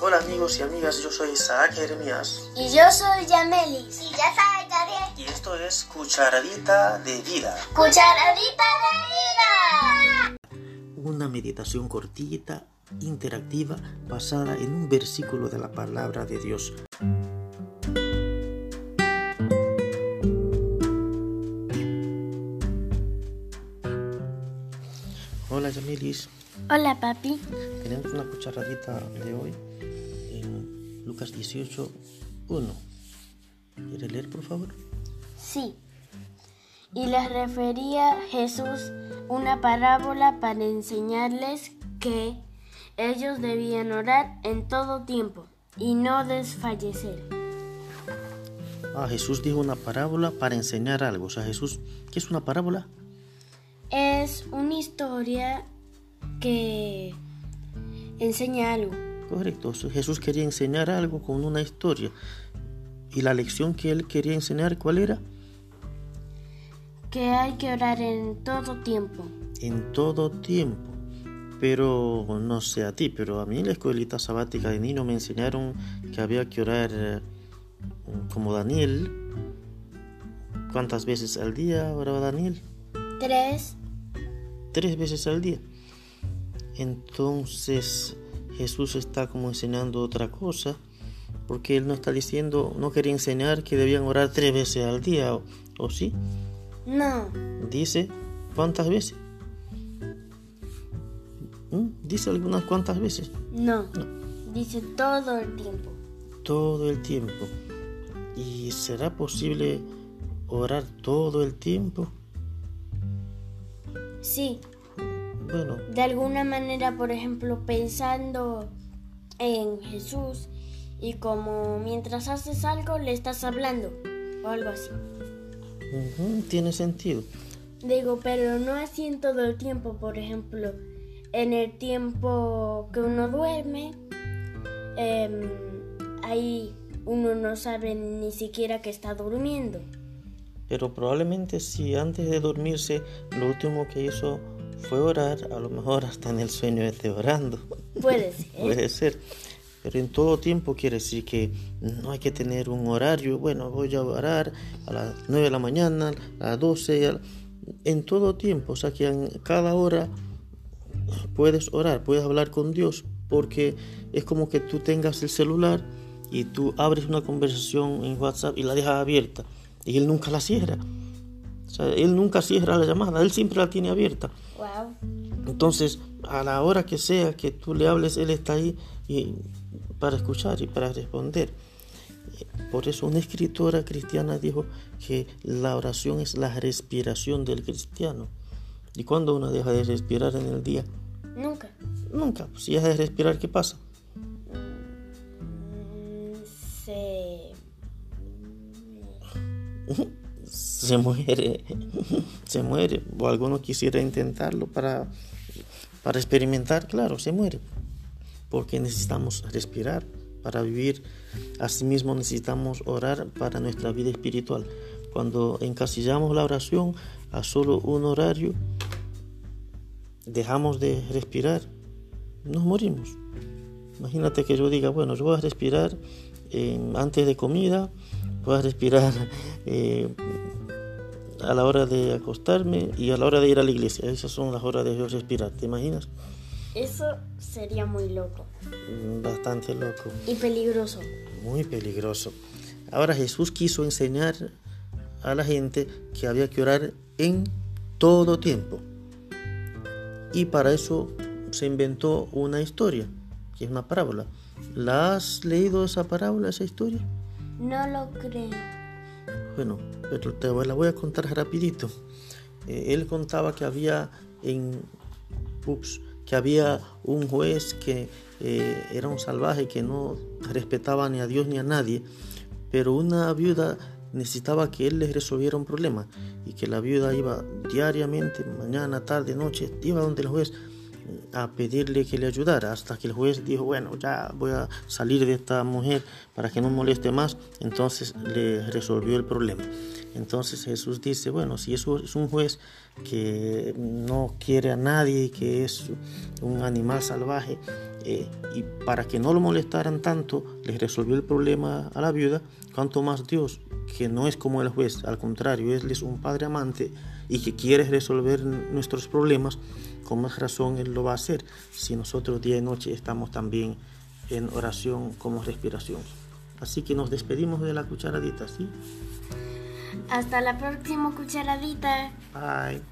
Hola amigos y amigas, yo soy Isaac Jeremías Y yo soy Yamelis. Y ya sabes, Gabriel. y esto es Cucharadita de Vida, Cucharadita de vida. una meditación cortita, interactiva, basada en un versículo de la palabra de Dios. Hola Yamilis, Hola, papi. tenemos una cucharadita de hoy en Lucas 18, 1. ¿Quiere leer por favor? Sí. Y les refería Jesús una parábola para enseñarles que ellos debían orar en todo tiempo y no desfallecer. Ah, Jesús dijo una parábola para enseñar algo. O sea, Jesús, ¿qué es una parábola? Es una historia que enseña algo. Correcto. Jesús quería enseñar algo con una historia. Y la lección que él quería enseñar, ¿cuál era? Que hay que orar en todo tiempo. En todo tiempo. Pero no sé a ti, pero a mí en la escuelita sabática de niño me enseñaron que había que orar eh, como Daniel. ¿Cuántas veces al día oraba Daniel? Tres. tres veces al día. Entonces Jesús está como enseñando otra cosa, porque él no está diciendo, no quería enseñar que debían orar tres veces al día, o, o sí, No. dice cuántas veces. ¿Mm? Dice algunas cuantas veces, No. Dice todo el tiempo. todo el tiempo. ¿Y será posible orar todo el tiempo? Sí. Bueno, De alguna manera, por ejemplo, pensando en Jesús y como mientras haces algo le estás hablando o algo así. tiene sentido. Digo, pero no así en todo el tiempo, por ejemplo, en el tiempo que uno duerme, em, ahí uno no sabe ni siquiera que está durmiendo. Pero probablemente si antes de dormirse lo último que hizo fue orar, a lo mejor hasta en el sueño esté orando. Puede ser. Puede ser. Pero en todo tiempo quiere decir que no hay que tener un horario. Bueno, voy a orar a las 9 de la mañana, a las 12, a la- en todo tiempo. O sea que en cada hora puedes orar, puedes hablar con Dios, porque es como que tú tengas el celular y tú abres una conversación en WhatsApp y la dejas abierta y Él nunca la cierra. O sea, Él nunca cierra la llamada, Él siempre la tiene abierta. Wow. Entonces, a la hora que sea que tú le hables, Él está ahí y, para escuchar y para responder. Por eso una escritora cristiana dijo que la oración es la respiración del cristiano. ¿Y cuando uno deja de respirar en el día? Nunca. Nunca. Si deja de respirar, ¿qué pasa? Mm, Se... Se muere. Se muere. O alguno quisiera intentarlo para, para experimentar, claro, se muere. Porque necesitamos respirar para vivir. Asimismo necesitamos orar para nuestra vida espiritual. Cuando encasillamos la oración a solo un horario, dejamos de respirar, nos morimos. Imagínate que yo diga, bueno, yo voy a respirar eh, antes de comida, voy a respirar eh, a la hora de acostarme y a la hora de ir a la iglesia. Esas son las horas de yo respirar, ¿te imaginas? Eso sería muy loco Mm, Bastante loco, y peligroso. muy peligroso. Ahora Jesús quiso enseñar a la gente que había que orar en todo tiempo. Y para eso se inventó una historia, que es una parábola. ¿La has leído esa parábola, esa historia? No lo creo. Bueno, pero te la voy a contar rapidito. Eh, él contaba que había en ups, que había un juez que eh, era un salvaje que no respetaba ni a Dios ni a nadie, pero una viuda necesitaba que él les resolviera un problema y que la viuda iba diariamente, mañana, tarde, noche, iba donde el juez a pedirle que le ayudara hasta que el juez dijo, bueno, ya voy a salir de esta mujer para que no moleste más, entonces le resolvió el problema. Entonces Jesús dice, bueno, si eso es un juez que no quiere a nadie, que es un animal salvaje, eh, y para que no lo molestaran tanto, les resolvió el problema a la viuda, cuanto más Dios, que no es como el juez, al contrario, Él es un padre amante y que quiere resolver nuestros problemas, con más razón Él lo va a hacer si nosotros día y noche estamos también en oración como respiración. Así que nos despedimos de la cucharadita, ¿sí? Hasta la próxima cucharadita. Bye.